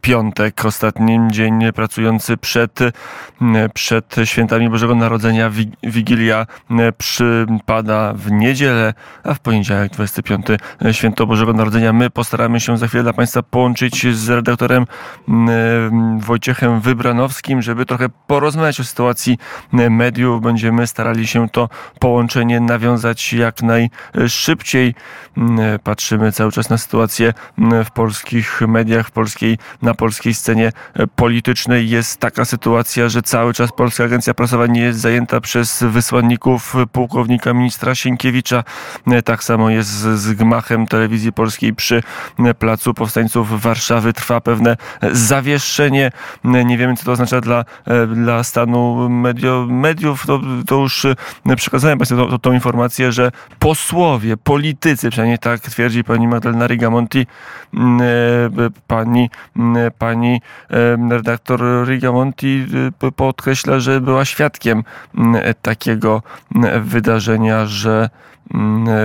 piątek, ostatni dzień pracujący przed, przed świętami Bożego Narodzenia. Wigilia przypada w niedzielę, a w poniedziałek 25 święto Bożego Narodzenia. My postaramy się za chwilę dla Państwa połączyć z redaktorem Wojciechem Wybranowskim, żeby trochę porozmawiać o sytuacji mediów. Będziemy starali się to połączenie nawiązać jak najszybciej. Patrzymy cały czas na sytuację w polskich mediach, w polskiej polskiej, na polskiej scenie e, politycznej jest taka sytuacja, że cały czas Polska Agencja Prasowa nie jest zajęta przez wysłanników pułkownika ministra Sienkiewicza. E, tak samo jest z gmachem telewizji polskiej przy e, Placu Powstańców Warszawy. Trwa pewne zawieszenie. Nie wiemy, co to oznacza dla, dla stanu medio, mediów. To, to już przekazałem Państwu tą, tą informację, że posłowie, politycy, przynajmniej tak twierdzi pani Magdalena Rigamonti, pani pani redaktor Rigamonti y, podkreśla, że była świadkiem takiego wydarzenia, że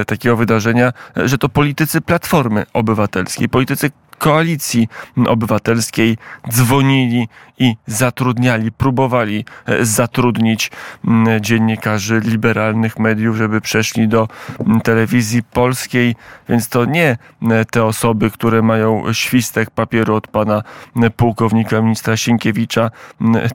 takiego wydarzenia, że to politycy Platformy Obywatelskiej, politycy koalicji obywatelskiej dzwonili i zatrudniali, próbowali e, zatrudnić dziennikarzy liberalnych mediów, żeby przeszli do telewizji polskiej, więc to nie te osoby, które mają świstek papieru od pana pułkownika ministra Sienkiewicza,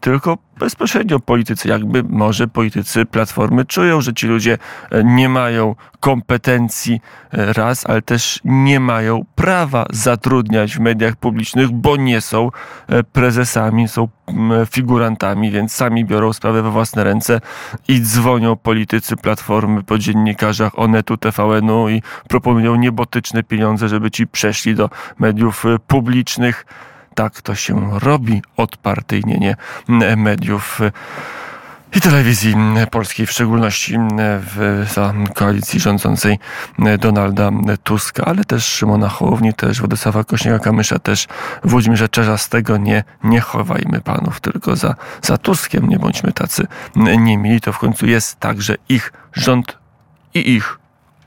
tylko bezpośrednio politycy, jakby może politycy Platformy czują, że ci ludzie e, nie mają kompetencji e, raz, ale też nie mają prawa zatrudniać w mediach publicznych, bo nie są e, prezesami, są figurantami, więc sami biorą sprawę we własne ręce i dzwonią politycy Platformy po dziennikarzach Onetu, TVN-u i proponują niebotyczne pieniądze, żeby ci przeszli do mediów publicznych tak to się robi odpartyjnienie mediów i telewizji polskiej, w szczególności w za koalicji rządzącej Donalda Tuska, ale też Szymona Hołowni, też Władysława Kośniaka-Kamysza, też Włodzimierza Czerzastego. Nie, nie chowajmy panów tylko za, za Tuskiem, nie bądźmy tacy niemili. To w końcu jest także ich rząd i ich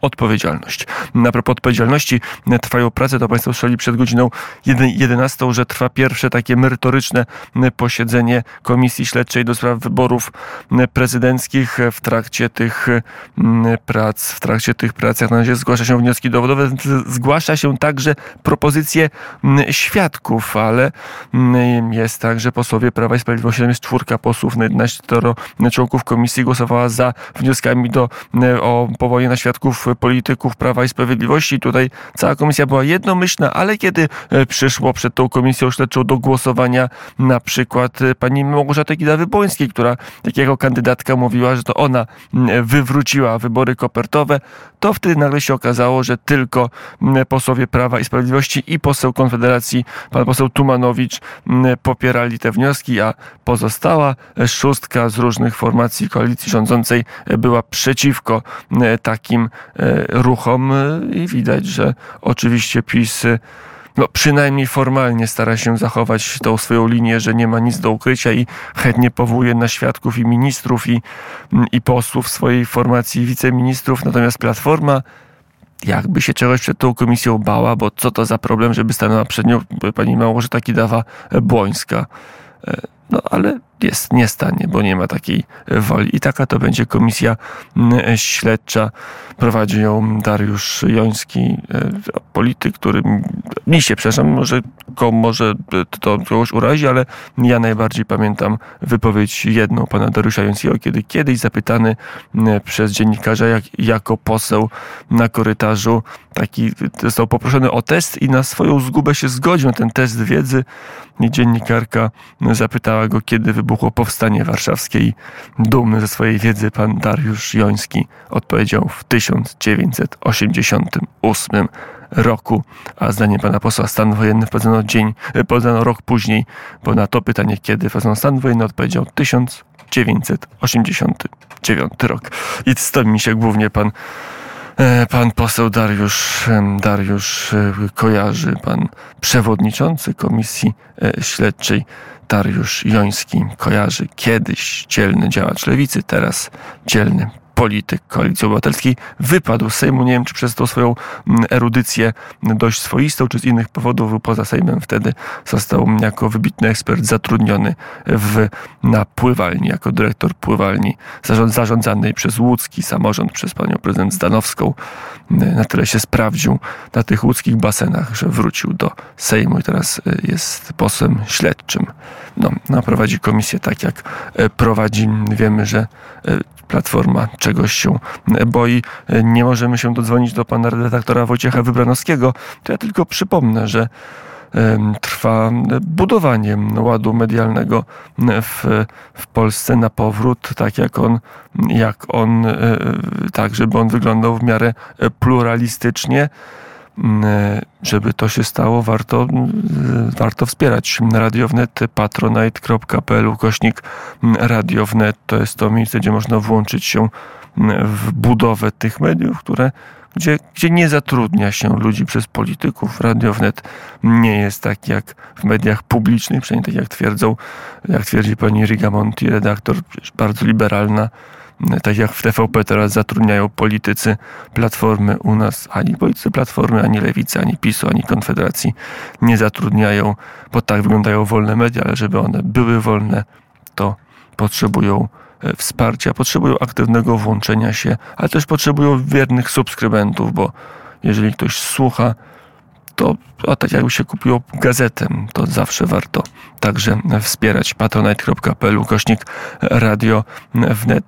odpowiedzialność. Na propos odpowiedzialności trwają prace, to Państwo słyszeli przed godziną 11, że trwa pierwsze takie merytoryczne posiedzenie Komisji Śledczej do spraw wyborów prezydenckich. W trakcie tych prac, w trakcie tych prac, jak na razie zgłasza się wnioski dowodowe, zgłasza się także propozycje świadków, ale jest tak, że posłowie Prawa i Sprawiedliwości, jest czwórka posłów, 11 członków komisji głosowała za wnioskami do, o powołanie na świadków polityków Prawa i Sprawiedliwości. Tutaj cała komisja była jednomyślna, ale kiedy e, przyszło przed tą komisją śledczą do głosowania na przykład e, pani Małgorzata Kidawy-Błońskiej, która takiego kandydatka mówiła, że to ona wywróciła wybory kopertowe, to wtedy nagle się okazało, że tylko posłowie Prawa i Sprawiedliwości i poseł Konfederacji, pan poseł Tumanowicz popierali te wnioski, a pozostała szóstka z różnych formacji koalicji rządzącej była przeciwko takim ruchom e, i widać, że oczywiście PiS e, no, przynajmniej formalnie stara się zachować tą swoją linię, że nie ma nic do ukrycia i chętnie powołuje na świadków i ministrów i, i posłów swojej formacji wiceministrów. Natomiast Platforma jakby się czegoś przed tą komisją bała, bo co to za problem, żeby stanęła przed nią pani Małgorzata Kidawa-Błońska. No ale jest, nie stanie, bo nie ma takiej woli. I taka to będzie komisja mm, śledcza. Prowadzi ją Dariusz Joński, e, polityk, który mi się, przepraszam, może, może to kogoś urazi, ale ja najbardziej pamiętam wypowiedź jedną pana Dariusza Jońskiego, kiedy kiedyś zapytany przez dziennikarza, jak, jako poseł na korytarzu, taki został poproszony o test i na swoją zgubę się zgodził na ten test wiedzy. Dziennikarka zapytała go, kiedy wybuchł wybuchło powstanie warszawskie i dumny ze swojej wiedzy pan Dariusz Joński odpowiedział w 1988 roku, a zdaniem pana posła stan wojenny wprowadzono dzień, wprowadzono rok później, bo na to pytanie, kiedy wprowadzono stan wojenny, odpowiedział 1989 rok. I z mi się głównie pan e, Pan poseł Dariusz, Dariusz e, kojarzy, pan przewodniczący Komisji e, Śledczej Dariusz Joński kojarzy kiedyś dzielny działacz lewicy, teraz dzielny polityk Koalicji Obywatelskiej, wypadł z Sejmu. Nie wiem, czy przez tą swoją mm, erudycję dość swoistą, czy z innych powodów poza Sejmem. Wtedy został jako wybitny ekspert zatrudniony w, na pływalni, jako dyrektor pływalni zarządzanej przez łódzki samorząd, przez panią prezydent Zdanowską. Na tyle się sprawdził na tych łódzkich basenach, że wrócił do Sejmu i teraz y, jest posłem śledczym. No, no, prowadzi komisję tak, jak y, prowadzi. Wiemy, że y, Platforma czegoś się boi. Nie możemy się dodzwonić do pana redaktora Wojciecha Wybranowskiego. To ja tylko przypomnę, że trwa budowanie ładu medialnego w, w Polsce na powrót, tak jak on, jak on, tak żeby on wyglądał w miarę pluralistycznie. Żeby to się stało, warto, warto wspierać Radiownet, patronite.pl, kośnik Radiownet. To jest to miejsce, gdzie można włączyć się w budowę tych mediów, które gdzie, gdzie nie zatrudnia się ludzi przez polityków. Radio Wnet nie jest tak jak w mediach publicznych, przynajmniej tak jak twierdzą, jak twierdzi pani Rigamonti, redaktor, bardzo liberalna, tak jak w TVP teraz zatrudniają politycy Platformy u nas, ani politycy Platformy, ani Lewicy, ani PiSu, ani Konfederacji nie zatrudniają, bo tak wyglądają wolne media, ale żeby one były wolne, to potrzebują wsparcia, potrzebują aktywnego włączenia się, ale też potrzebują wiernych subskrybentów, bo jeżeli ktoś słucha, to a tak jakby się kupiło gazetę, to zawsze warto także wspierać patronite.pl kośnik radio wnet.